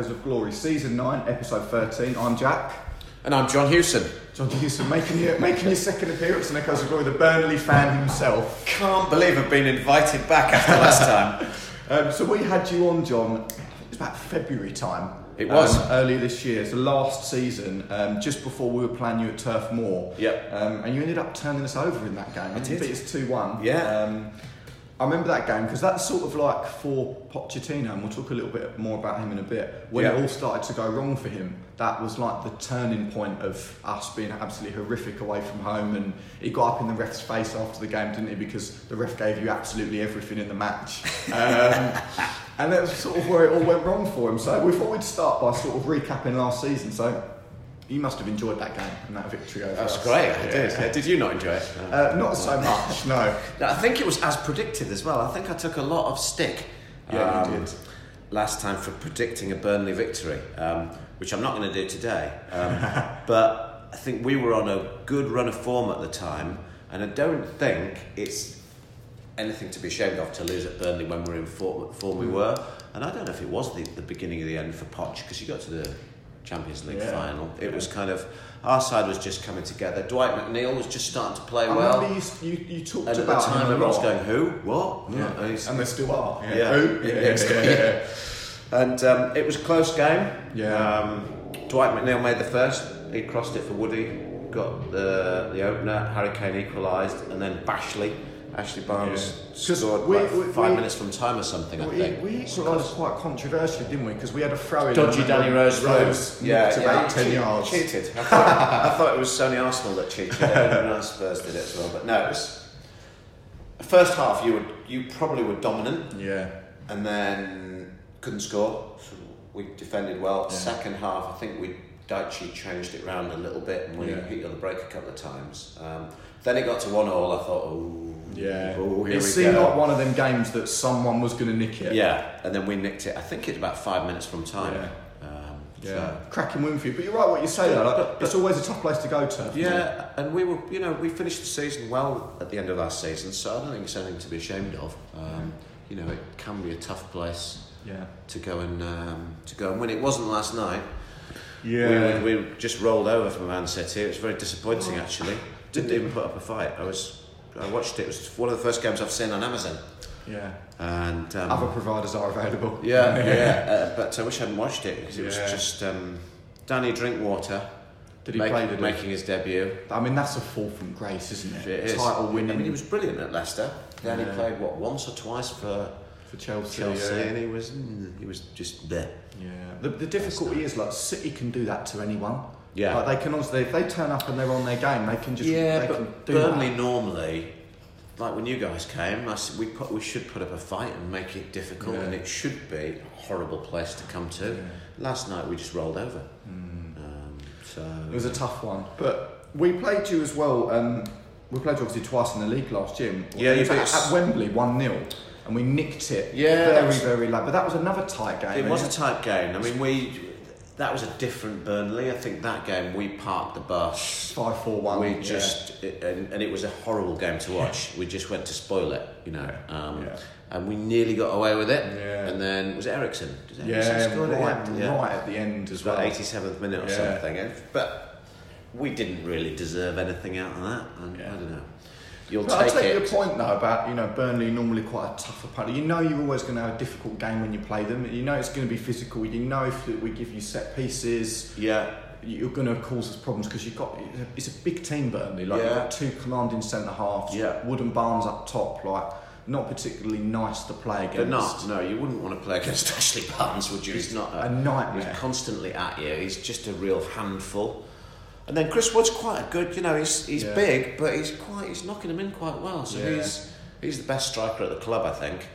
and welcome to Echoes of Glory, Season 9, Episode 13. I'm Jack. And I'm John Hewson. John Hewson making your, making your second appearance in Echoes of Glory, the Burnley fan himself. Can't believe I've been invited back after last time. Um, so we had you on, John, it was about February time. It was. Um, earlier this year, it's the last season, um, just before we were playing you at Turf Moor. Yep. Um, and you ended up turning us over in that game. I did. Us 2 1. Yeah. I remember that game because that's sort of like for Pochettino, and we'll talk a little bit more about him in a bit. When Yeah. it all started to go wrong for him, that was like the turning point of us being absolutely horrific away from home. And he got up in the ref's face after the game, didn't he? Because the ref gave you absolutely everything in the match. Um, and that was sort of where it all went wrong for him. So we thought we'd start by sort of recapping last season. So you must have enjoyed that game and that victory over That's us. great. I did. Yeah, Did you not enjoy it? Uh, not so much, no. No, I think it was as predicted as well. I think I took a lot of stick. Yeah, um, you did. Last time for predicting a Burnley victory, um, which I'm not going to do today. Um, but I think we were on a good run of form at the time, and I don't think it's anything to be ashamed of to lose at Burnley when we're in form, form Mm. we were. And I don't know if it was the, the beginning of the end for Poch because you got to the Champions League Yeah. final. It Yeah. was kind of our side was just coming together. Dwight McNeil was just starting to play I well. remember you, you, you talked And at the about time, him a everyone's going, "Who? What?" Yeah. And, And they still are. Yeah. Who? Yeah, Yeah, exactly. yeah, yeah. and um, it was a close game. Yeah. Um, Dwight McNeil made the first. He crossed it for Woody, got the the opener. Harry Kane equalised, and then Bashley, Ashley Barnes Yeah. 'Cause scored we- like we- five we- minutes from time or something. I We, think. we equalised quite controversially, didn't we? Because we had a throw in. Dodgy Danny Rose, Rose nipped about he 10 cheat- yards. Cheated. I thought, I thought it was Sony Arsenal that cheated, and then Spurs did it as well. But no, it was. First half, you would you probably were dominant. Yeah. and then couldn't score. So we defended well. Yeah. Second half, I think we Dyche changed it round a little bit and we Yeah. hit on the break a couple of times. Um, then it got to one all. I thought, oh, Yeah. oh, it seemed go. like one of them games that someone was going to nick it. yeah, and then we nicked it. I think it's about five minutes from time. Yeah. Um, Yeah. so- Cracking win for you. But you're right what you say there. Like, But- but- it's always a tough place to go to. Yeah, and we were, you know, we finished the season well at the end of last season, so I don't think it's anything to be ashamed of. Um, you know, it can be a tough place Yeah. to go and um, to go and win. It wasn't last night. Yeah. We, we just rolled over from Man City. It was very disappointing, actually. Didn't even put up a fight. I was, I watched it. It was one of the first games I've seen on Amazon. yeah. And um, Other providers are available. yeah, yeah. Uh, but I wish I hadn't watched it because it was just um, Danny Drinkwater Did he make- play? Making his debut. I mean, that's a fall from grace, isn't it? It is. Title winning I mean, he was brilliant at Leicester. Then Yeah. he played what once or twice for for Chelsea. Chelsea, yeah. and he was he was just there. Yeah. The, the difficulty is like City can do that to anyone. Yeah. Like they can honestly, if they turn up and they're on their game, they can just yeah, they but can do Burnley that. normally, like when you guys came, I s we put we should put up a fight and make it difficult, Yeah. and it should be a horrible place to come to. Yeah. Last night we just rolled over. Mm. Um, so It was a tough one, but we played you as well. Um, we played you obviously twice in the league last year. Yeah, you at, at Wembley, one 0 and we nicked it. Yeah, very very late. But that was another tight game. it was a tight game. I mean, we that was a different Burnley. I think that game we parked the bus. five four one. We just and, and it was a horrible game to watch. We just went to spoil it, you know. Um, Yeah. And we nearly got away with it. Yeah. And then was it Eriksen? Did yeah, Eriksen yeah, score it? right, Yeah. right at the end as well. about 87th minute or something. But we didn't really deserve anything out of that. I don't know. You'll But I take take it. your point though about you know Burnley normally quite a tough opponent. You know you're always going to have a difficult game when you play them. You know it's going to be physical. You know if we give you set pieces, Yeah. you're going to cause us problems because you've got it's a big team Burnley. Like you've got two commanding centre halves. Yeah. Wood and Barnes up top. Like not particularly nice to play against. But not, no, you wouldn't want to play against Ashley Barnes, would you? He's not a a, nightmare. He's constantly at you. He's just a real handful. And then Chris Wood's quite a good, you know, he's he's Yeah. big, but he's quite he's knocking them in quite well. So Yeah. he's he's the best striker at the club, I think.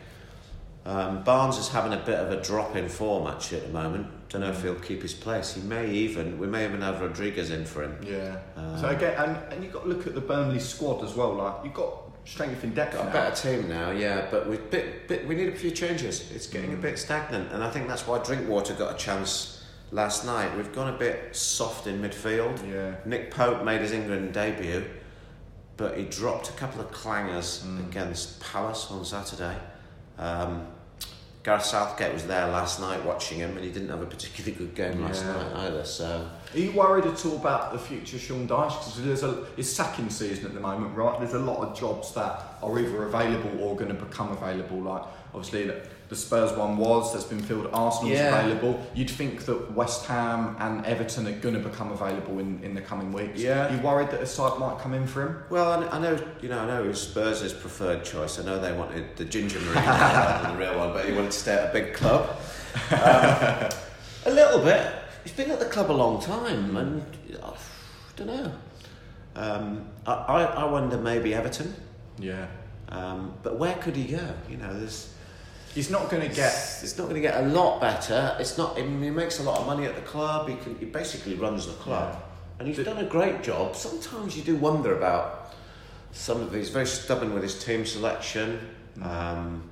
Um, Barnes is having a bit of a drop in form actually at the moment. Don't know if he'll keep his place. He may even we may even have Rodriguez in for him. Yeah. Um, so again, and, and you've got to look at the Burnley squad as well. Like you've got strength in depth. Got a better team now, yeah, but we bit, bit we need a few changes. It's getting a bit stagnant, and I think that's why Drinkwater got a chance last night. We've gone a bit soft in midfield. Yeah. Nick Pope made his England debut, but he dropped a couple of clangers Mm. against Palace on Saturday. Um, Gareth Southgate was there last night watching him, and he didn't have a particularly good game last Yeah. night either. So Are you worried at all about the future of Sean Dyche? Because there's a it's sacking season at the moment, right? There's a lot of jobs that are either available or going to become available. Like obviously the, the Spurs one was that's been filled. Arsenal's Yeah. available. You'd think that West Ham and Everton are going to become available in, in the coming weeks. Yeah. You worried that a side might come in for him? Well, I, I know you know I know it was Spurs' preferred choice. I know they wanted the ginger Mourinho rather than the real one, but he wanted to stay at a big club. Um, a little bit. He's been at the club a long time, and I don't know. Um, I, I I wonder maybe Everton, Yeah. um, but where could he go? You know, there's. He's not going to get. It's not going to get a lot better. It's not. I mean, he makes a lot of money at the club. He can. He basically runs the club, Yeah. and he's done a great job. Sometimes you do wonder about some of. He's very stubborn with his team selection. Um,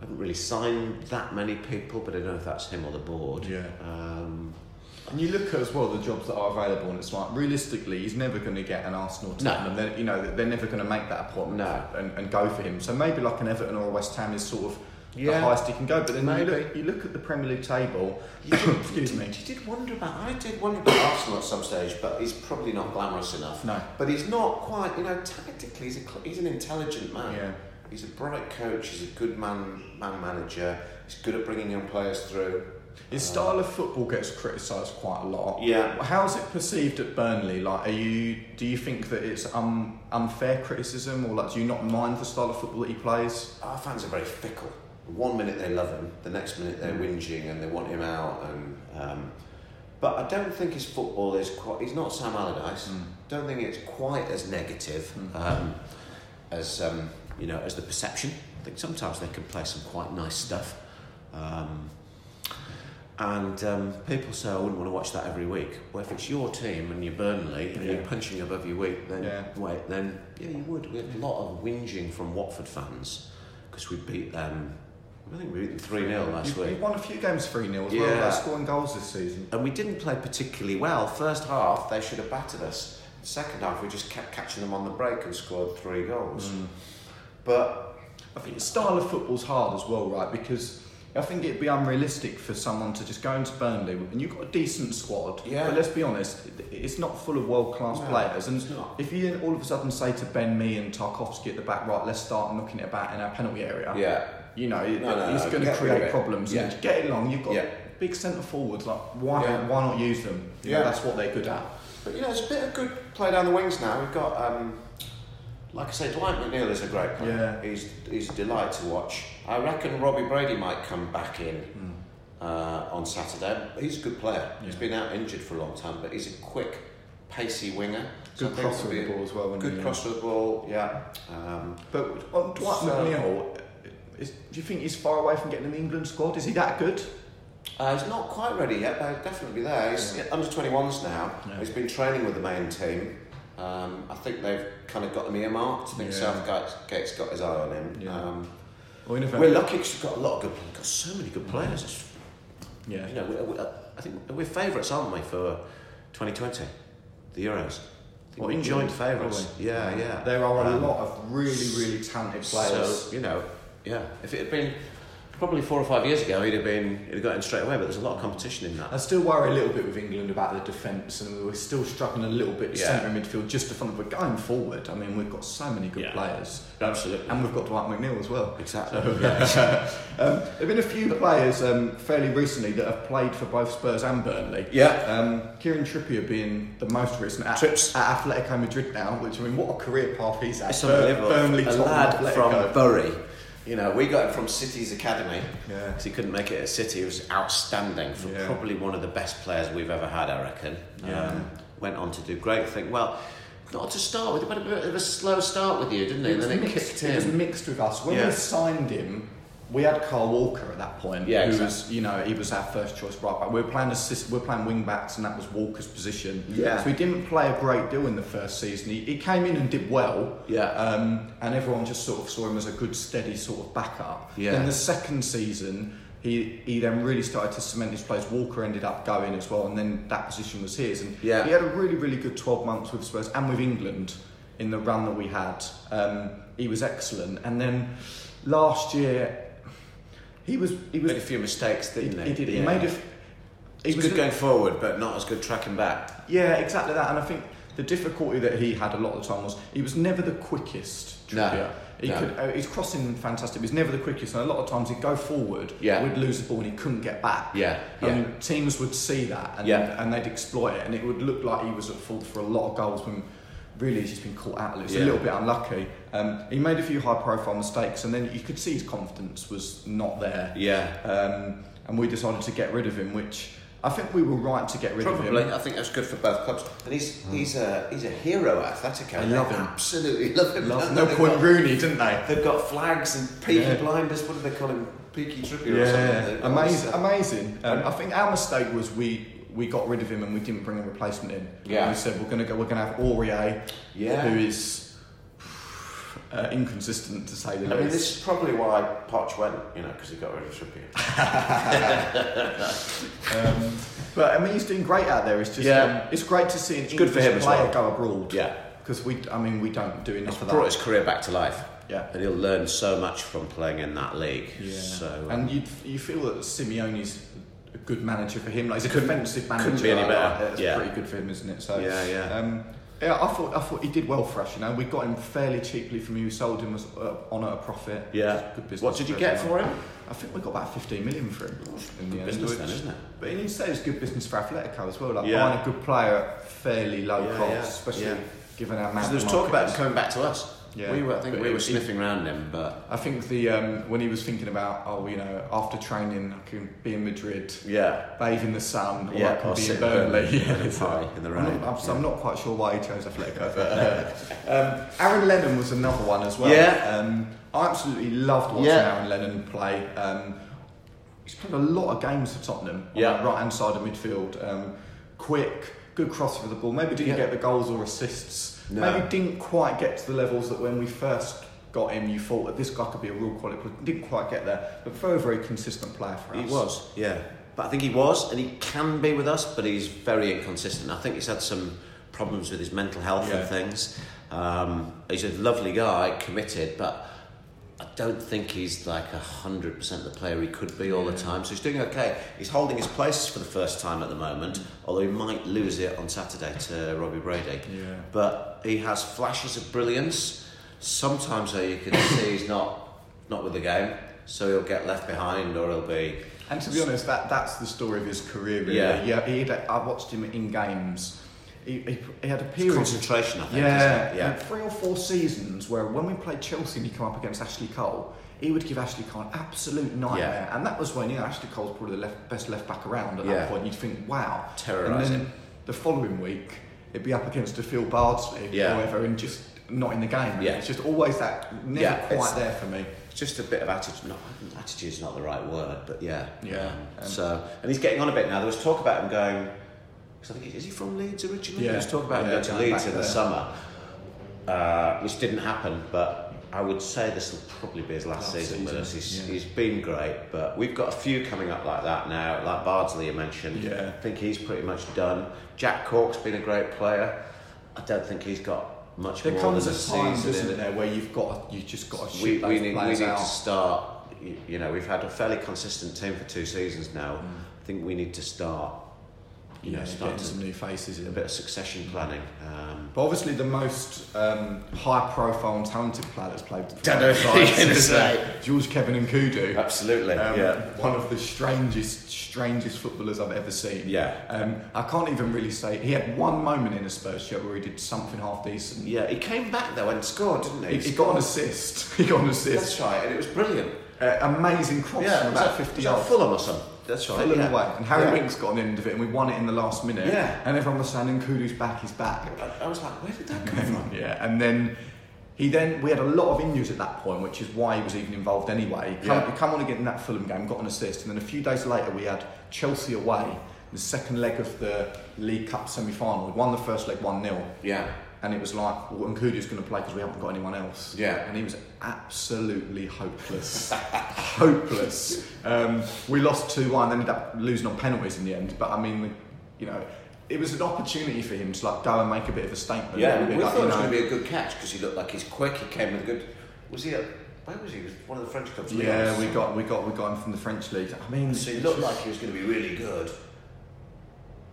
haven't really signed that many people, but I don't know if that's him or the board. Yeah. Um, And you look at as well the jobs that are available, and it's like realistically, he's never going to get an Arsenal No. Tottenham. They're, you know, they're never going to make that appointment No. and, and go for him. So maybe like an Everton or a West Ham is sort of the highest he can go. But then you Maybe. look, you look at the Premier League table. you did, Excuse me. You did wonder about. I did wonder about Arsenal at some stage, but he's probably not glamorous enough. No. But he's not quite. You know, tactically, he's a, he's an intelligent man. Yeah. He's a bright coach. He's a good man man manager. He's good at bringing young players through. His style of football gets criticised quite a lot. Yeah. How's it perceived at Burnley? Like, are you? Do you think that it's um, unfair criticism, or like, do you not mind the style of football that he plays? Our fans are very fickle. One minute they love him, the next minute they're whinging and they want him out. And um, but I don't think his football is quite. He's not Sam Allardyce. Mm. Don't think it's quite as negative um, as um, you know as the perception. I think sometimes they can play some quite nice stuff. Um, and um, people say, I wouldn't want to watch that every week. Well, if it's your team and you're Burnley and Yeah. you're punching above your weight, then Yeah. wait, then yeah, you would. We had a lot of whinging from Watford fans because we beat them. I think we beat them three 0 last he week, won a few games 3 0 as well, Yeah. without scoring goals this season. and we didn't play particularly well. First half, they should have battered us. Second half, we just kept catching them on the break and scored three goals. Mm. But I think the style of football's hard as well, right? Because I think it'd be unrealistic for someone to just go into Burnley and you've got a decent squad. Yeah. But let's be honest, it's not full of world class No, players. And if you all of a sudden say to Ben Mee and Tarkowski at the back, right, let's start knocking it about in our penalty area. yeah, You know, No, no, it's going to get rid of create problems. Yeah. And get it long. You've got Yeah. big centre forwards. Like, why, Yeah. why not use them? You know, Yeah. that's what they're good at. But you know, it's a bit of good play down the wings now. We've got, um, like I say, Dwight McNeil is a great player. Yeah. He's, he's a delight to watch. I reckon Robbie Brady might come back in uh, on Saturday. He's a good player. He's been out injured for a long time, but he's a quick, pacey winger. So Good cross with the ball as well. Good you- cross with the ball, yeah. Um, But on Dwight So- McNeil, is, do you think he's far away from getting in the England squad? Is he that good? Uh, he's not quite ready yet, but he'll definitely be there. He's Yeah. under 21s now. Yeah. He's been training with the main team. Um, I think they've kind of got him earmarked. I think Yeah. Southgate's got his eye on him. Yeah. Um, Well, you never- we're lucky because we've got a lot of good We've got so many good players. It's, Yeah. you know, we, we, I think we're favourites, aren't we, for 2020, the Euros? I think What, we're joint favourites. Are we? Yeah, yeah. There are a Um, lot of really, really talented players. So, you know, yeah. If it had been probably four or five years ago, he'd have been he'd have got in straight away. But there's a lot of competition in that. I still worry a little bit with England about the defence, and we're still struggling a little bit Yeah. centre midfield just to front. But going forward, I mean, we've got so many good Yeah. players, Absolutely. and we've got Dwight McNeil as well. Exactly. So, um, there've been a few players um, fairly recently that have played for both Spurs and Burnley. Yeah. Um, Kieran Trippier being the most recent at, Trips. at Atletico Madrid now, which I mean, what a career path he's had. It's Bur- unbelievable. Burnley, a lad Atletico. from Bury. You know, we got him from City's academy. Yeah. Because he couldn't make it at City. He was outstanding for Yeah. probably one of the best players we've ever had, I reckon. Yeah. Um, went on to do great things. Well, not to start with, had a bit of a slow start with you, didn't he? It and then it mixed, kicked it was in. mixed with us. When Yeah. we signed him, we had Kyle Walker at that point. Yeah, who exactly. was, you know, he was our first choice right back. We were playing assist, we were playing wing backs, and that was Walker's position. Yeah. So he didn't play a great deal in the first season. He, he came in and did well. Yeah. Um, and everyone just sort of saw him as a good, steady sort of backup. Yeah. Then the second season. He, he then really started to cement his place. Walker ended up going as well, and then that position was his. And Yeah. he had a really, really good 12 months with Spurs and with England in the run that we had. Um, he was excellent. And then last year, he was he was Made a few mistakes, he, didn't he? he did he made a f- He was good going forward, but not as good tracking back. Yeah, exactly that. And I think the difficulty that he had a lot of the time was he was never the quickest. No, He no. could. Uh, he's crossing fantastic. But he's never the quickest, and a lot of times he'd go forward. Yeah. We'd lose the ball and he couldn't get back. Yeah, And yeah. teams would see that and, Yeah. and they'd exploit it, and it would look like he was at fault for a lot of goals when. Really, he's just been caught out. It's Yeah. a little bit unlucky. Um, he made a few high-profile mistakes, and then you could see his confidence was not there. Yeah. Um, and we decided to get rid of him, which I think we were right to get rid of him. Probably. I think that's good for both clubs. And he's he's a he's a hero at Atletico. I They love him. Absolutely love him. Love- no point got- Rooney, didn't they? They've got flags and peaky Yeah. blinders. What do they call him? Peaky Trippier or something. Yeah, amazing, amazing. Um, I think our mistake was we we got rid of him and we didn't bring a replacement in. Yeah. we said we're gonna go. We're gonna have Aurier, Yeah. who is uh, inconsistent to say the least. I mean, this is probably why Poch went, you know, because he got rid of Trippier. Um, but I mean, he's doing great out there. It's just Yeah. um, it's great to see an It's good for him player well. go abroad. Yeah. because we I mean we don't do enough He's of brought his career back to life. Yeah. And he'll learn so much from playing in that league. Yeah. So, um, and you you feel that Simeone's a good manager for him. Like he's a defensive manager. couldn't be any like, better. That's Yeah. pretty good for him, isn't it? So Yeah, yeah. Um, yeah, I thought I thought he did well for us. You know, we got him fairly cheaply from you. We sold him as, uh, on at a profit. yeah. Good business. What did you get for him? I think we got about 15 million for him in the end. business which- then, isn't it? But he needs to say it's good business for Atletico as well. Like Yeah. buying a good player at fairly low Yeah, cost, yeah, especially given our man. Because there was talk about him coming back to us. Yeah. We were, I think we were it- sniffing around him, but I think the um, when he was thinking about oh you know after training I can be in Madrid yeah. bathe in the sun or Yeah, I can or be sit in Burnley. Burnley Yeah, in the so pie in the I'm rain, not, I'm, so I'm not quite sure why he chose Atletico. But, uh, um, Aaron Lennon was another one as well. Yeah. Um, I absolutely loved watching Yeah. Aaron Lennon play. Um, he's played a lot of games for Tottenham Yeah. right hand side of midfield. Um, quick, good cross for the ball. Maybe didn't Yeah. get the goals or assists. No. Maybe didn't quite get to the levels that when we first got him, you thought that this guy could be a real quality player. Didn't quite get there, but very, very consistent player for us. He was, yeah. But I think he was, and he can be with us, but he's very inconsistent. I think he's had some problems with his mental health Yeah. and things. Um, he's a lovely guy, committed, but I don't think he's like hundred percent the player he could be all the time. So he's doing okay. He's holding his place for the first time at the moment, although he might lose it on Saturday to Robbie Brady. Yeah. But he has flashes of brilliance. Sometimes though you can see he's not not with the game, so he'll get left behind or he'll be And to be honest, that that's the story of his career. Really. Yeah. yeah. He had, I watched him in games. He, he, he had a It's concentration, I think. yeah, isn't it? yeah. three or four seasons where when we played Chelsea and he come up against Ashley Cole, he would give Ashley Cole an absolute nightmare. And that was when you know Ashley Cole's probably the left, best left back around at Yeah. that point. You'd think, wow, Terrorise And then the following week, it'd be up against a Phil Bardsley Yeah. or whatever, and just not in the game. Yeah. it's just always that never Yeah, quite there for me. It's just a bit of attitude. Not attitude's not the right word, but yeah. Yeah. Um, so, and he's getting on a bit now. There was talk about him going. Cause I think is he from Leeds originally? Yeah. There was talk about him Yeah, going to Leeds in the there. summer, uh, which didn't happen. But I would say this will probably be his last, Last season, with season, us. He's, yeah. he's been great, but we've got a few coming up like that now. Like Bardsley, you mentioned. Yeah. I think he's pretty much done. Jack Cork's been a great player. I don't think he's got much There more comes than a time, season in doesn't there, where you've got you just got to shoot we, we need, we need out. to start. You, you know, we've had a fairly consistent team for two seasons now. Mm. I think we need to start. You you know, know, start getting to, some new faces a bit of succession planning. Um, But obviously, the most um, high-profile and talented player that's played for Don't know both what you're sides gonna is, uh, say. Georges-Kévin Nkoudou. absolutely. Um, yeah. One of the strangest, strangest footballers I've ever seen. Yeah. Um, I can't even really say he had one moment in a Spurs shirt where he did something half decent. Yeah, he came back though and scored, didn't he? He, he got an assist. He got an assist. That's right, and it was brilliant. Uh, amazing cross Yeah, from about that, 50 was yards. Fulham or something? That's right. Fulham yeah. away. And Harry yeah. Winks got on the end of it, and we won it in the last minute. Yeah. And everyone was saying, "Nkoudou's back. He's back." I, I was like, where did that come from? yeah, and then he then we had a lot of injuries at that point, which is why he was even involved anyway. He come, Yeah. he come on again in that Fulham game, got an assist, and then a few days later we had Chelsea away, the second leg of the League Cup semi-final. We won the first leg one 0 Yeah. And it was like, well, Nkoudou's going to play because we haven't got anyone else. Yeah. And he was absolutely hopeless. hopeless. Um, we lost 2 1 and ended up losing on penalties in the end. But I mean, you know, it was an opportunity for him to like go and make a bit of a statement. Yeah, we like, thought it was going to be a good catch because he looked like he's quick. He came with a good. Was he? A, where was he? He was one of the French clubs. Yeah, we got we got we got him from the French league. I mean, So he looked just- like he was going to be really good.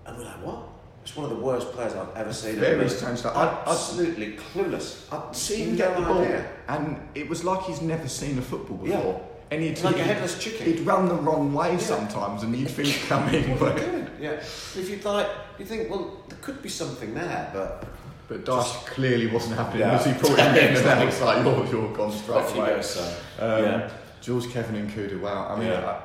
And we're like, what? It's one of the worst players I've ever seen. in Very strange stuff. I- I- Absolutely clueless. I'd see him get the ball, idea. and it was like he's never seen a football Yeah. before. And he'd, Like a he'd- headless chicken. He'd run the wrong way Yeah. sometimes, and you'd think come in, but Yeah. If you like, you think, well, there could be something there, but but Dash clearly wasn't happening Yeah. because he brought him in, and then it was like you're you're gone straight off away. go, son. Um, Yeah. Georges-Kévin Nkoudou, wow. I mean, Yeah.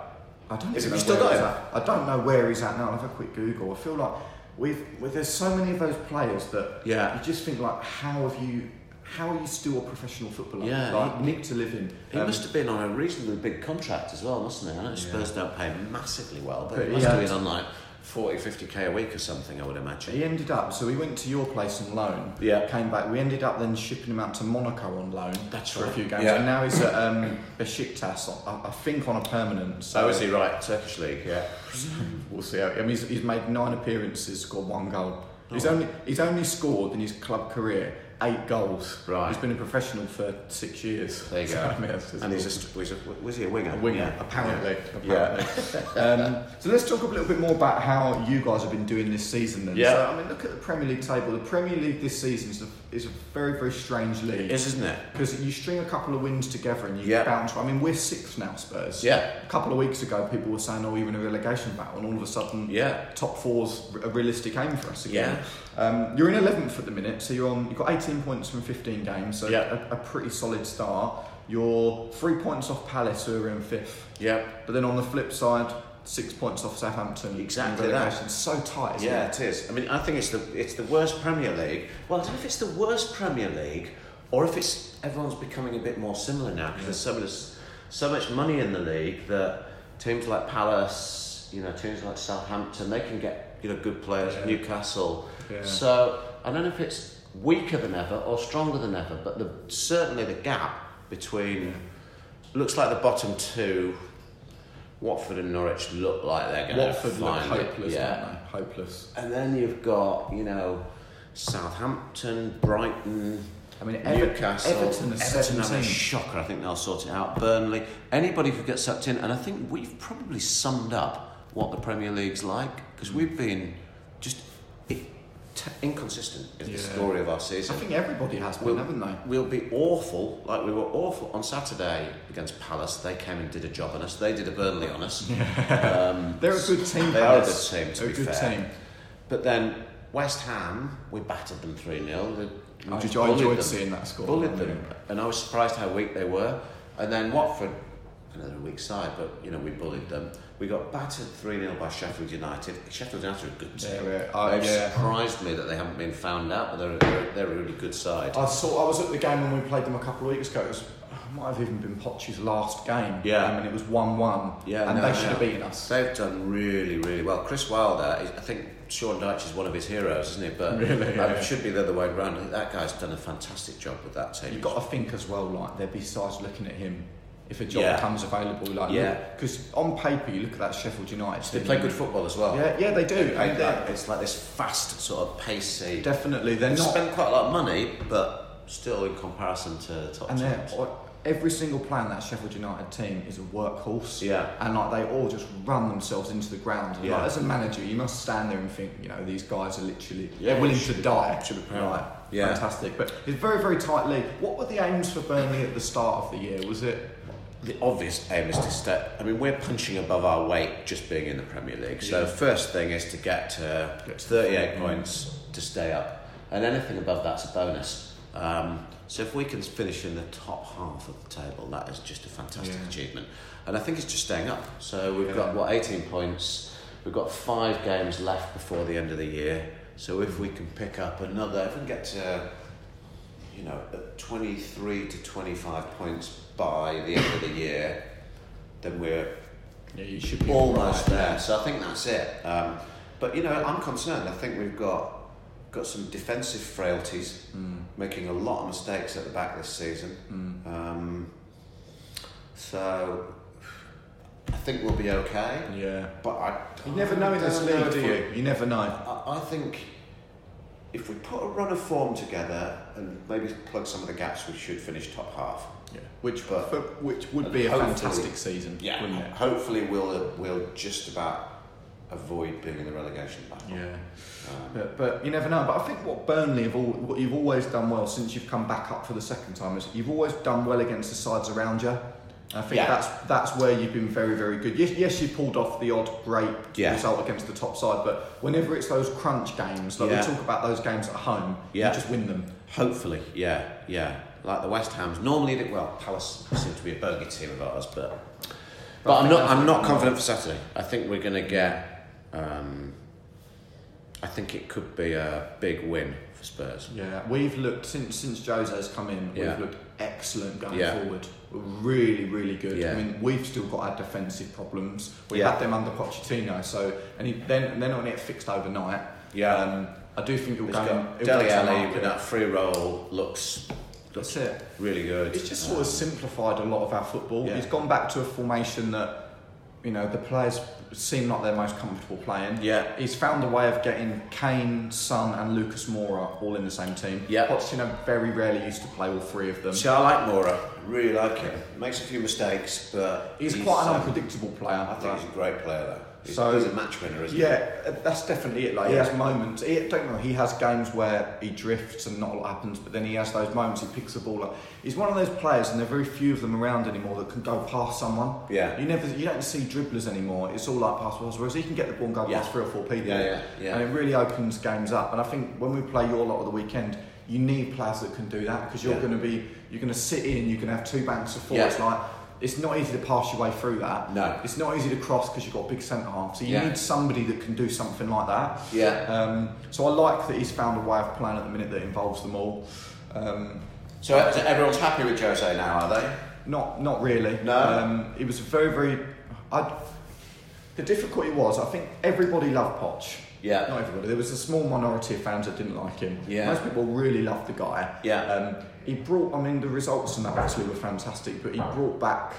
I, I don't know still where got he's at. I don't know where he's at now. I'll have a quick Google. I feel like we've, there's so many of those players that Yeah. you just think like, how have you, how are you still a professional footballer? Yeah, like he- Nick to live in. he Um, must have been on a reasonably big contract as well, mustn't he? I know Yeah. Spurs don't pay massively well, but, But he must have had- been on like 40, 50k a week or something, I would imagine. He ended up, so we went to your place on loan. Yeah. Came back. We ended up then shipping him out to Monaco on loan. That's for a few games. Yeah. And now he's at um, Besiktas, I, I think on a permanent. So So is he right? Turkish league, yeah. We'll see. How, I mean, he's, he's made nine appearances, scored one goal. He's Oh. only he's only scored in his club career eight goals. Right. He's been a professional for six years. There you So, go. I mean, And he's awesome. a, was, a, was he a winger? A winger, Yeah. apparently. Yeah. apparently. um, so let's talk a little bit more about how you guys have been doing this season. Then. Yeah. So, I mean, look at the Premier League table. The Premier League this season is a, is a very, very strange It league. is, isn't it? Because you string a couple of wins together and you Yeah. bounce. I mean, we're sixth now, Spurs. Yeah. A couple of weeks ago, people were saying, "Oh, you're in a relegation battle," and all of a sudden, Yeah. top four's a realistic aim for us again. Yeah. Um, you're in 11th at the minute, so you're on. You've got 18 points from 15 games, so Yeah. a, a pretty solid start. You're three points off Palace, who are in fifth. Yeah. But then on the flip side, six points off Southampton. Exactly that. So tight. Yeah, It? it is. I mean, I think it's the it's the worst Premier League. Well, I don't know if it's the worst Premier League or if it's everyone's becoming a bit more similar now because there's so much so much money in the league that teams like Palace, you know, teams like Southampton, they can get you know good players. Yeah. Newcastle. Yeah. So I don't know if it's weaker than ever or stronger than ever, but the, certainly the gap between looks like the bottom two. Watford and Norwich look like they're going to Watford look find it. hopeless, Yeah. aren't they? Hopeless. And then you've got, you know, Southampton, Brighton, I mean, Ever- Newcastle. Everton are have a shocker. I think they'll sort it out. Burnley. Anybody could get sucked in. And I think we've probably summed up what the Premier League's like because hmm. we've been just t- inconsistent is the story of our season. I think everybody has been, We'll, haven't they? we'll be awful, like we were awful on Saturday against Palace. They came and did a job on us. They did a Burnley on us. um, They're a good team. They are a good team, to They're be a good fair. team. But then West Ham, we battered them 3 0. I enjoyed, enjoyed seeing that score. Bullied them. And I was surprised how weak they were. And then Watford, another weak side, but you know, we bullied them. We got battered 3 0 by Sheffield United. Sheffield United are a good team. Yeah, They've yeah. surprised me that they haven't been found out, but they're, they're, they're a really good side. I saw. I was at the game when we played them a couple of weeks ago. It was, might have even been Poch's last game. Yeah. I mean it was one-one. Yeah, and no, they should have beaten us. They've done really, really well. Chris Wilder, is- I think Sean Dyche is one of his heroes, isn't he? But Really, yeah. it should be the other way around. That guy's done a fantastic job with that team. You've got to think as well, like there besides looking at him, if a job Yeah. comes available, like Yeah. because on paper you look at that Sheffield United. They play good football as well. Yeah, yeah, they do. They- And uh, they're- it's like this fast, sort of pacey. definitely, they're They not. spend quite a lot of money, but still in comparison to the top and teams. every single player in that Sheffield United team is a workhorse. Yeah. and like they all just run themselves into the ground. And, Yeah. like, as a manager, you must stand there and think, you know, these guys are literally Yeah, willing should- to die. should be. Right. Yeah. fantastic. But it's very, very tight league. What were the aims for Burnley at the start of the year? Was it? The obvious aim is to stay. I mean, we're punching above our weight just being in the Premier League. So Yeah. first thing is to get to 38 points to stay up, and anything above that's a bonus. Um, so if we can finish in the top half of the table, that is just a fantastic Yeah. achievement. And I think it's just staying up. So we've Yeah. got what 18 points. We've got five games left before the end of the year. So if we can pick up another, if we can get to you know, at 23 to 25 points by the end of the year, then we're Yeah, you should be almost right. there. So I think that's it. Um, but you know, I'm concerned. I think we've got got some defensive frailties, Mm. making a lot of mistakes at the back this season. Mm. Um, so I think we'll be okay. Yeah. But I You never know in this league, do you? You never know. I, I think if we put a run of form together and maybe plug some of the gaps, we should finish top half. Yeah, which But- for, which would be a fantastic season, wouldn't it? Hopefully, we'll we'll just about avoid being in the relegation battle. Yeah, Um, but, but you never know. But I think what Burnley have all, what you've always done well since you've come back up for the second time is you've always done well against the sides around you. I think Yeah. that's that's where you've been very very good. Yes, yes, you pulled off the odd great Yeah. result against the top side, but whenever it's those crunch games, like Yeah. we talk about those games at home, Yeah. you just win them. Hopefully, yeah, yeah. Like the West Ham's normally, they- well, Palace seem to be a bogey team of ours, but but I'm not I'm not confident for Saturday. I think we're going to get. Um, I think it could be a big win for Spurs. Yeah, we've looked since since Jose has come in. Yeah. We've looked excellent going Yeah. forward. We're really, really good. Yeah. I mean, we've still got our defensive problems. We had them under Pochettino, so and he, then they're not going to get fixed overnight. Yeah. Um, I do think It's go. got it'll Dele go to Alli market. with that free role looks That's it. really good. It's just sort Um, of simplified a lot of our football. Yeah. It's gone back to a formation that, you know, the players seem like they're most comfortable playing. Yeah. He's found a way of getting Kane, Son, and Lucas Moura all in the same team. Yeah. Pochettino very rarely used to play all three of them. See, I like Moura. Really like him. Makes a few mistakes, but He's, quite an um, unpredictable player. I think he's a great player, though. He's, So- he's a match winner, isn't he? Yeah, that's definitely it. Like he has moments. He, don't know. He has games where he drifts and not a lot happens, but then he has those moments. He picks the ball up. He's one of those players, and there are very few of them around anymore that can go past someone. Yeah. You never, you don't see dribblers anymore. It's all like pass balls. Whereas he can get the ball and go Yeah. past three or four people. Yeah, yeah, yeah. And it really opens games up. And I think when we play your lot of the weekend, you need players that can do that because you're Yeah. going to be, you're going to sit in. You're going to have two banks of four. Yeah. It's like. It's not easy to pass your way through that. No. It's not easy to cross because you've got big centre half. So you Yeah. need somebody that can do something like that. Yeah. Um, so I like that he's found a way of playing at the minute that involves them all. Um, So everyone's happy with Jose now, are they? not not really. No? Um, it was very very. I, the difficulty was I think everybody loved Poch. Yeah. Not everybody. There was a small minority of fans that didn't like him. Yeah. Most people really loved the guy. Yeah. Um, he brought. I mean, the results and that actually were fantastic, but he brought back.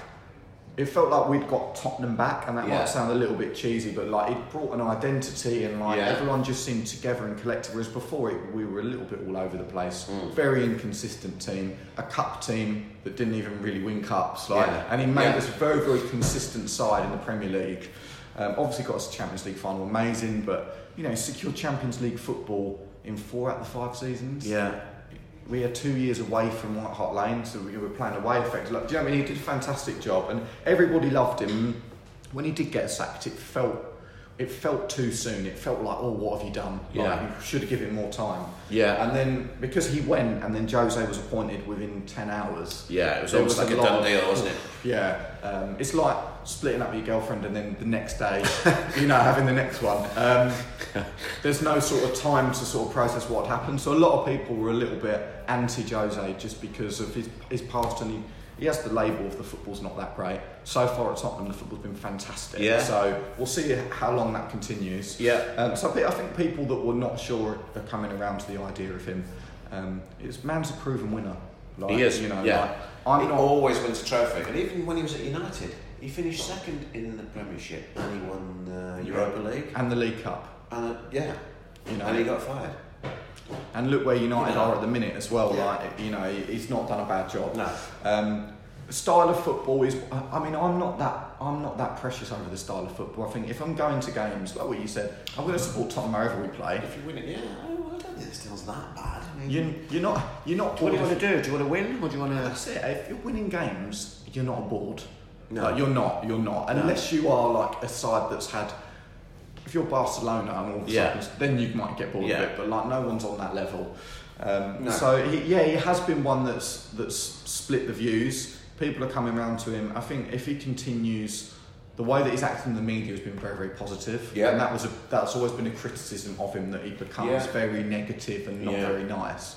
It felt like we'd got Tottenham back, and that Yeah. might sound a little bit cheesy, but like it brought an identity, and like Yeah. everyone just seemed together and collected. Whereas before, it, we were a little bit all over the place. Mm. Very inconsistent team, a cup team that didn't even really win cups, like, Yeah. and he made us a very, very consistent side in the Premier League. Um, obviously, got us a Champions League final, amazing, but you know, secure Champions League football in four out of the five seasons. Yeah. We are two years away from White Hart Lane, so we were playing away effect. Like, do you know what I mean? He did a fantastic job, and everybody loved him. When he did get sacked, it felt it felt too soon. It felt like, oh, what have you done? Like, Yeah. you should have given him more time. Yeah. And then because he went, and then Jose was appointed within ten hours. Yeah, it was almost like a lot done deal, wasn't it? Yeah, um, it's like splitting up with your girlfriend and then the next day, you know, having the next one. Um, there's no sort of time to sort of process what happened. So a lot of people were a little bit anti Jose just because of his his past and he. He has the label of the football's not that great. So far at Tottenham, the football's been fantastic. Yeah. So we'll see how long that continues. Yeah. Um, so I think- people that were not sure are coming around to the idea of him. Um, it's man's a proven winner. Like, He is, You know, yeah. like, I'm he not. always wins a trophy, and even when he was at United, he finished second in the Premiership, and he won the Europa League. and the League Cup. And uh, yeah, You know, and he got fired. And look where United You know. are at the minute as well. Yeah. Like you know, he's not done a bad job. No. Um, style of football is. I mean, I'm not that. I'm not that precious over the style of football. I think if I'm going to games, like what you said, I'm going to support Tottenham wherever we play. If you win it, yeah, I don't think style's that bad. I mean, You, you're not. You're not. what do you want to do? Do you want to win, or do you want to? That's it. If you're winning games, you're not bored. No. Like, you're not. You're not. No. Unless you are like a side that's had. If you're Barcelona and all of a Yeah. sudden, then you might get bored Yeah. of it. But like no one's on that level. Um, No. So he, yeah, he has been one that's that's split the views. People are coming around to him. I think if he continues. The way that he's acting in the media has been very, very positive. Yeah. And that was a, that's always been a criticism of him that he becomes Yeah. very negative and not Yeah. very nice.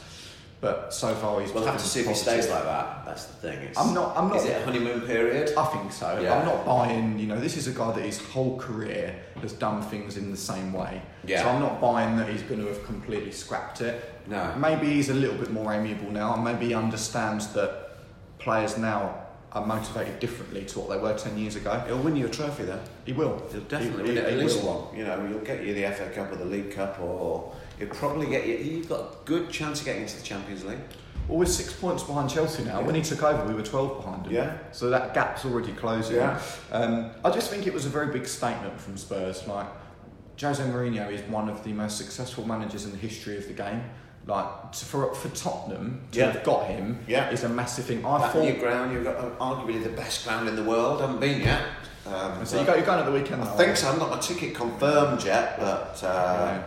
But so far he's We'll have to see if he positive. stays like that. That's the thing. It's, I'm not- I'm not- Is it a honeymoon period? I think so. Yeah. I'm not buying, you know, this is a guy that his whole career has done things in the same way. Yeah. So I'm not buying that he's going to have completely scrapped it. No. Maybe he's a little bit more amiable now, and maybe he understands that players now are motivated differently to what they were 10 years ago. He'll win you a trophy though. He will. He'll definitely He- win he- at he least will. one. You know, he'll get you the FA Cup or the League Cup, or he'll probably get you. You've got a good chance of getting into the Champions League. Well, we're six points behind Chelsea now. When he took over, we were 12 behind him. Yeah. So that gap's already closing. Yeah. Um, I just think it was a very big statement from Spurs. Like, Jose Mourinho is one of the most successful managers in the history of the game. Like, to- for, for Tottenham to Yeah. have got him Yeah. is a massive thing. I That thought. new ground, you've got uh, arguably the best ground in the world. haven't been yet. Um, so you but go, you're going at the weekend I think so. I've not got a ticket confirmed yet, but uh, Yeah.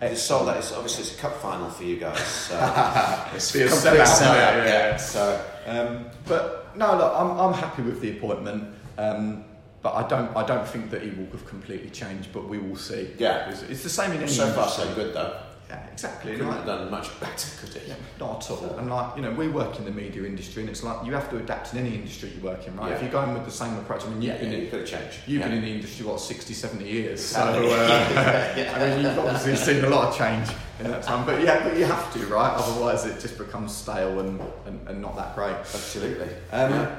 It's sold out. It's, obviously, it's a cup final for you guys. So it's Be a complete sellout, sellout, yeah, yeah. yeah. So Um, but no, look, I'm, I'm happy with the appointment. Um, but I don't, I don't think that he will have completely changed. But we will see. Yeah. it's, it's the same in any so far so good though. Yeah, exactly. Couldn't Like- have done much better, could he? Yeah, not at all. And like, you know, we work in the media industry and it's like you have to adapt in any industry you work in, right? If you're going with the same approach, I mean, you've Yeah, been yeah, in, you could have changed. you've yeah. been in the industry, what, 60, 70 years. So, uh, I mean, you've obviously seen a lot of change in that time. But yeah, but you have to, right? Otherwise it just becomes stale and, and, and not that great. Absolutely. Um, Yeah.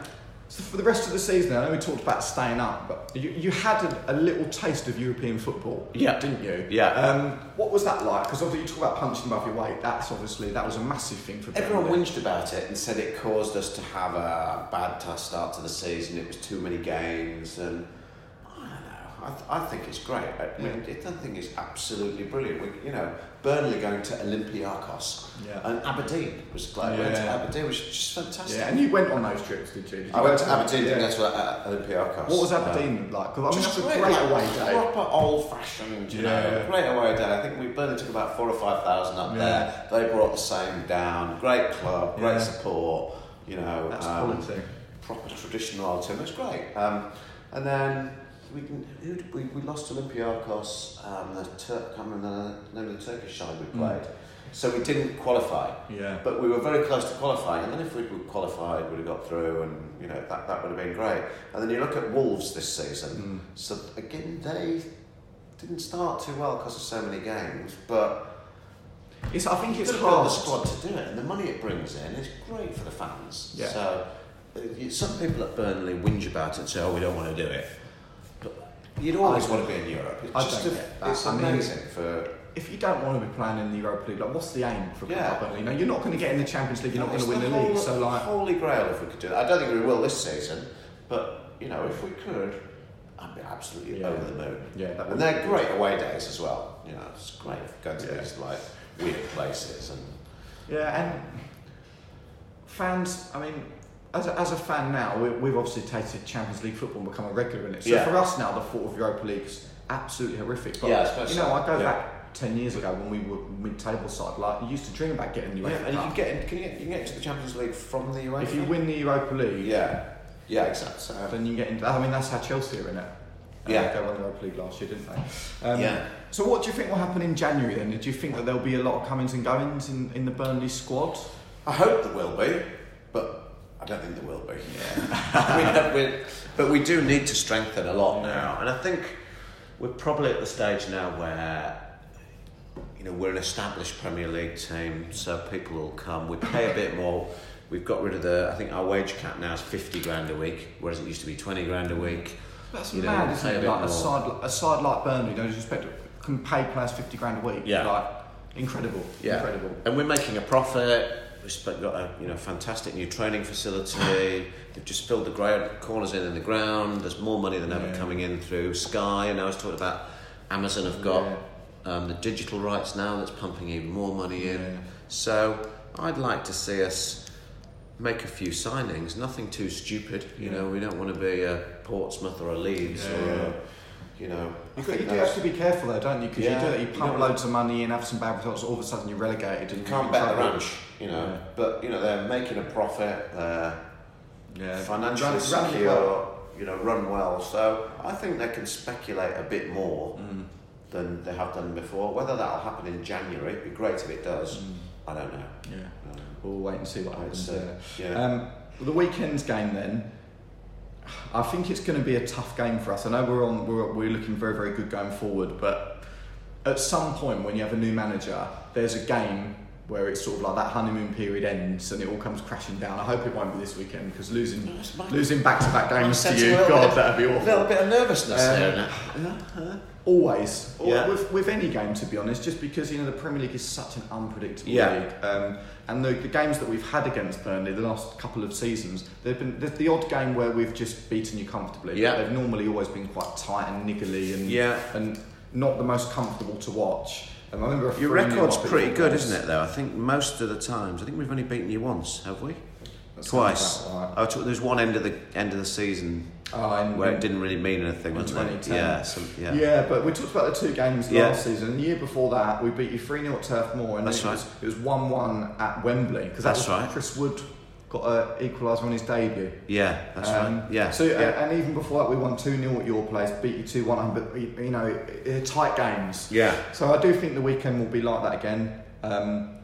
So for the rest of the season, I know we talked about staying up, but you, you had a, a little taste of European football, Yeah. didn't you? Yeah. Um, what was that like? Because obviously you talk about punching above your weight. That's obviously that was a massive thing for Everyone Burnley. whinged about it and said it caused us to have a bad start to the season. It was too many games, and I don't know. I, th- I think it's great. I mean, I don't think it's absolutely brilliant. We, you know, Burnley going to Olympiacos, Yeah. and Aberdeen was like went to Yeah. Aberdeen was just fantastic. Yeah, and you went on those trips, did you? Did you I went to Aberdeen, yeah. go to uh, Olympiacos. What was Uh, like? Because I mean, that's a great like, away day. Proper old fashioned, you Yeah. know, great away day. I think we Burnley took about four or five thousand up Yeah. there. They brought the same down. Great club, great Yeah. support. You know, That's um, quality. proper traditional old team. It was great. Um, and then we can, who did we, we lost to Olympiacos. Um, the Tur- I can't remember the name of the Turkish side we Mm. played. So we didn't qualify. Yeah. But we were very close to qualifying, and then if we'd qualified, we'd have got through, and you know that, that would have been great. And then you look at Wolves this season. Mm. So again, they didn't start too well because of so many games, but It's, I think it's got to build hard. the squad to do it, and the money it brings in is great for the fans. Yeah. So uh, some people at Burnley whinge about it and say, "Oh, we don't want to do it," you'd always want to be in Europe. It's I just a- that. it's I mean- amazing for. If you don't want to be playing in the Europa League, like what's the aim for a club Yeah. like You know, you're not going to get in the Champions League. You're not going to win the, league. So like, holy grail if we could do that. I don't think we will this season, but you know, if we could, I'd be absolutely Yeah. over the moon. yeah, that And they're great away days as well. You know, it's great going to Yeah. these like weird places and Yeah, and fans, I mean, as a, as a fan now, we, we've obviously tasted Champions League football and become a regular in it. So Yeah. for us now, the thought of Europa League's absolutely horrific. But, Yeah, you know, so. I go Yeah. back 10 years ago when we were mid-table side, like, you used to dream about getting the yeah, UEFA and you can get can you get you can get into the Champions League from the UEFA. If you win the Europa League, yeah, yeah, exactly. So, then you get into that I mean, that's how Chelsea are in it. Yeah. They won the Europa League last year, didn't they? Um, yeah. So what do you think will happen in January then? Do you think that there'll be a lot of comings and goings in, in the Burnley squad? I hope there will be, I don't think there will be. Yeah. we but we do need to strengthen a lot now, and I think we're probably at the stage now where you know we're an established Premier League team, so people will come. We pay a bit more. We've got rid of the. I think our wage cap now is fifty grand a week, whereas it used to be twenty grand a week. That's You know, mad, isn't pay a it? Like a side, a side like Burnley, no disrespect, can pay players fifty grand a week. Yeah. like incredible, Yeah. incredible. And we're making a profit. We've got a you know fantastic new training facility. They've just filled the gra- corners in in the ground. There's more money than ever Yeah. coming in through Sky. And I was talking about Amazon have got um, the digital rights now. That's pumping even more money in. Yeah. So I'd like to see us make a few signings. Nothing too stupid. You Yeah. know, we don't want to be a Portsmouth or a Leeds Yeah, or a, you know. You, got, you do have to be careful though, don't you? Because Yeah. you do that, you You pump don't- loads of money in, have some bad results, all of a sudden you're relegated. And You can't bet the ranch, you know. Yeah. But you know they're making a profit. They're Yeah, financially Run- secure, well. you know, run well. So I think they can speculate a bit more Mm. than they have done before. Whether that'll happen in January, it'd be great if it does. Mm. I don't know. Yeah, Um, we'll wait and see what happens uh, yeah. Um, the weekend's game then. I think it's going to be a tough game for us. I know we're on. We're, we're looking very very good going forward, but at some point when you have a new manager, there's a game where it's sort of like that honeymoon period ends and it all comes crashing down. I hope it won't be this weekend because losing losing back to back games to you, God, that'd be awful. A little bit of nervousness Um, there. isn't? Always, Yeah. with, with any game to be honest, just because you know the Premier League is such an unpredictable Yeah. league, um, and the, the games that we've had against Burnley the last couple of seasons, they've been there's the odd game where we've just beaten you comfortably. Yeah. they've normally always been quite tight and niggly and Yeah. and not the most comfortable to watch. And I remember Your record's pretty good, isn't it? Though I think most of the times, I think we've only beaten you once, have we? That Twice. right. Oh, t- there's one end of the end of the season Oh, and- where it didn't really mean anything, in wasn't it? 2010. Yeah, yeah. Yeah, but we talked about the two games Yeah. last season. The year before that, we beat you 3 0 at Turf Moor. And That's it was, it was 1 1 at Wembley. Because that That's was right. Chris Wood got an equaliser on his debut. Yeah, that's Um, right. Yeah. So, yeah. and even before that, we won 2 0 at your place, beat you 2 1, but, you you know, tight games. yeah. So I do think the weekend will be like that again. Um,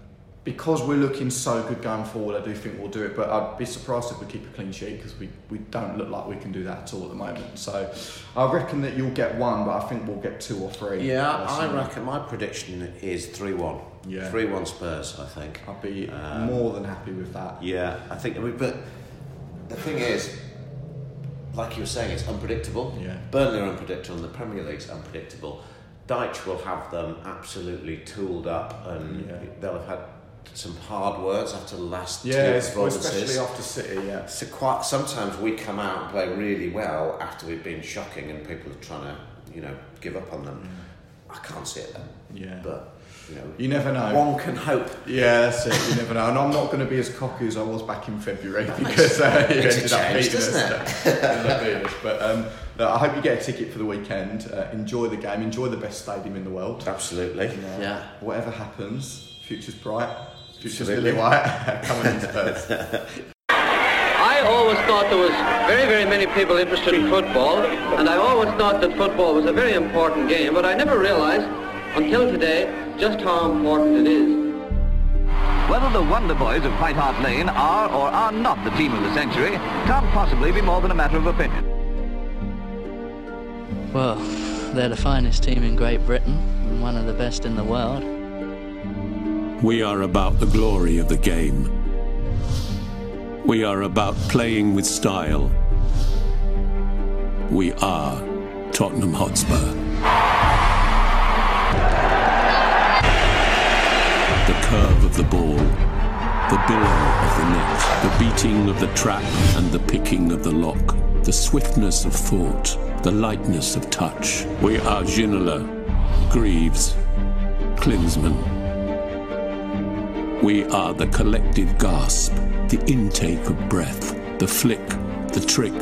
because we're looking so good going forward, I do think we'll do it. But I'd be surprised if we keep a clean sheet because we, we don't look like we can do that at all at the moment. So I reckon that you'll get one, but I think we'll get two or three. Yeah, I reckon my prediction is 3 1. Yeah. 3 1 Spurs, I think. I'd be Um, more than happy with that. Yeah, I think. I mean, but the thing is, like you were saying, it's unpredictable. Yeah. Burnley are unpredictable, and the Premier League's unpredictable. Dyche will have them absolutely tooled up, and Yeah. they'll have had some hard words after the last Yeah, two performances. especially after City. Yeah. So quite sometimes we come out and play really well after we've been shocking, and people are trying to, you know, give up on them. I can't see it then, Yeah. but you know, You never know. one can hope. Yeah, that's it. You never know. And I'm not going to be as cocky as I was back in February because uh, he a ended up change, beating doesn't us. ended up beating us. But um, no, I hope you get a ticket for the weekend. Uh, enjoy the game. Enjoy the best stadium in the world. Absolutely. And, uh, Yeah. Whatever happens, future's bright. Future's Absolutely. lily white. Coming in Spurs. I always thought there was very, very many people interested in football, and I always thought that football was a very important game, but I never realized until today just how important it is. Whether the Wonder Boys of White Hart Lane are or are not the team of the century can't possibly be more than a matter of opinion. Well, they're the finest team in Great Britain and one of the best in the world. We are about the glory of the game. We are about playing with style. We are Tottenham Hotspur. Curve of the ball, the billow of the net, the beating of the trap and the picking of the lock, the swiftness of thought, the lightness of touch. We are Ginola, Greaves, Klinsmann. We are the collective gasp, the intake of breath, the flick, the trick,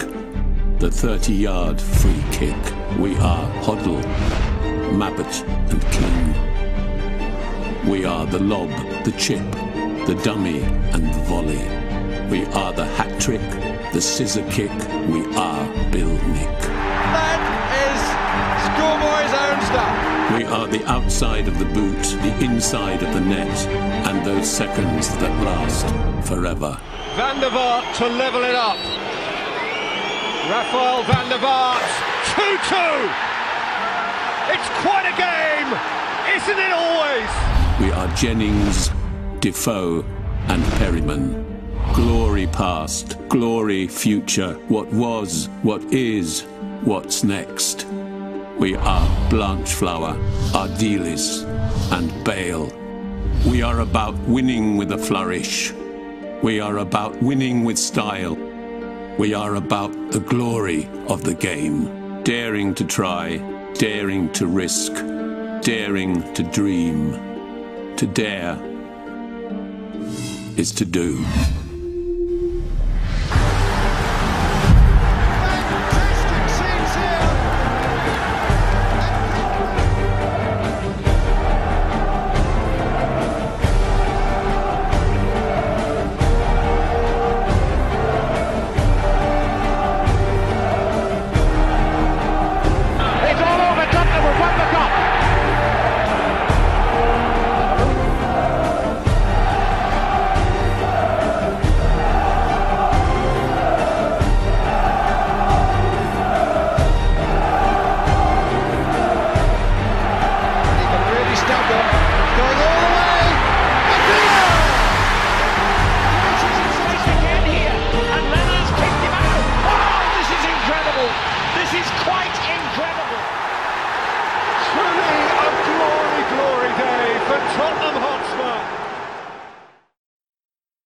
the 30 yard free kick. We are Hoddle, Mabbutt, and King. We are the lob, the chip, the dummy, and the volley. We are the hat trick, the scissor kick. We are Bill Nick. That is schoolboy's own stuff. We are the outside of the boot, the inside of the net, and those seconds that last forever. Van der Vaart to level it up. Rafael van der Vaart, 2-2. It's quite a game, isn't it always? We are Jennings, Defoe, and Perryman. Glory past, glory future, what was, what is, what's next. We are Blanchflower, Ardiles, and Bale. We are about winning with a flourish. We are about winning with style. We are about the glory of the game. Daring to try, daring to risk, daring to dream. To dare is to do.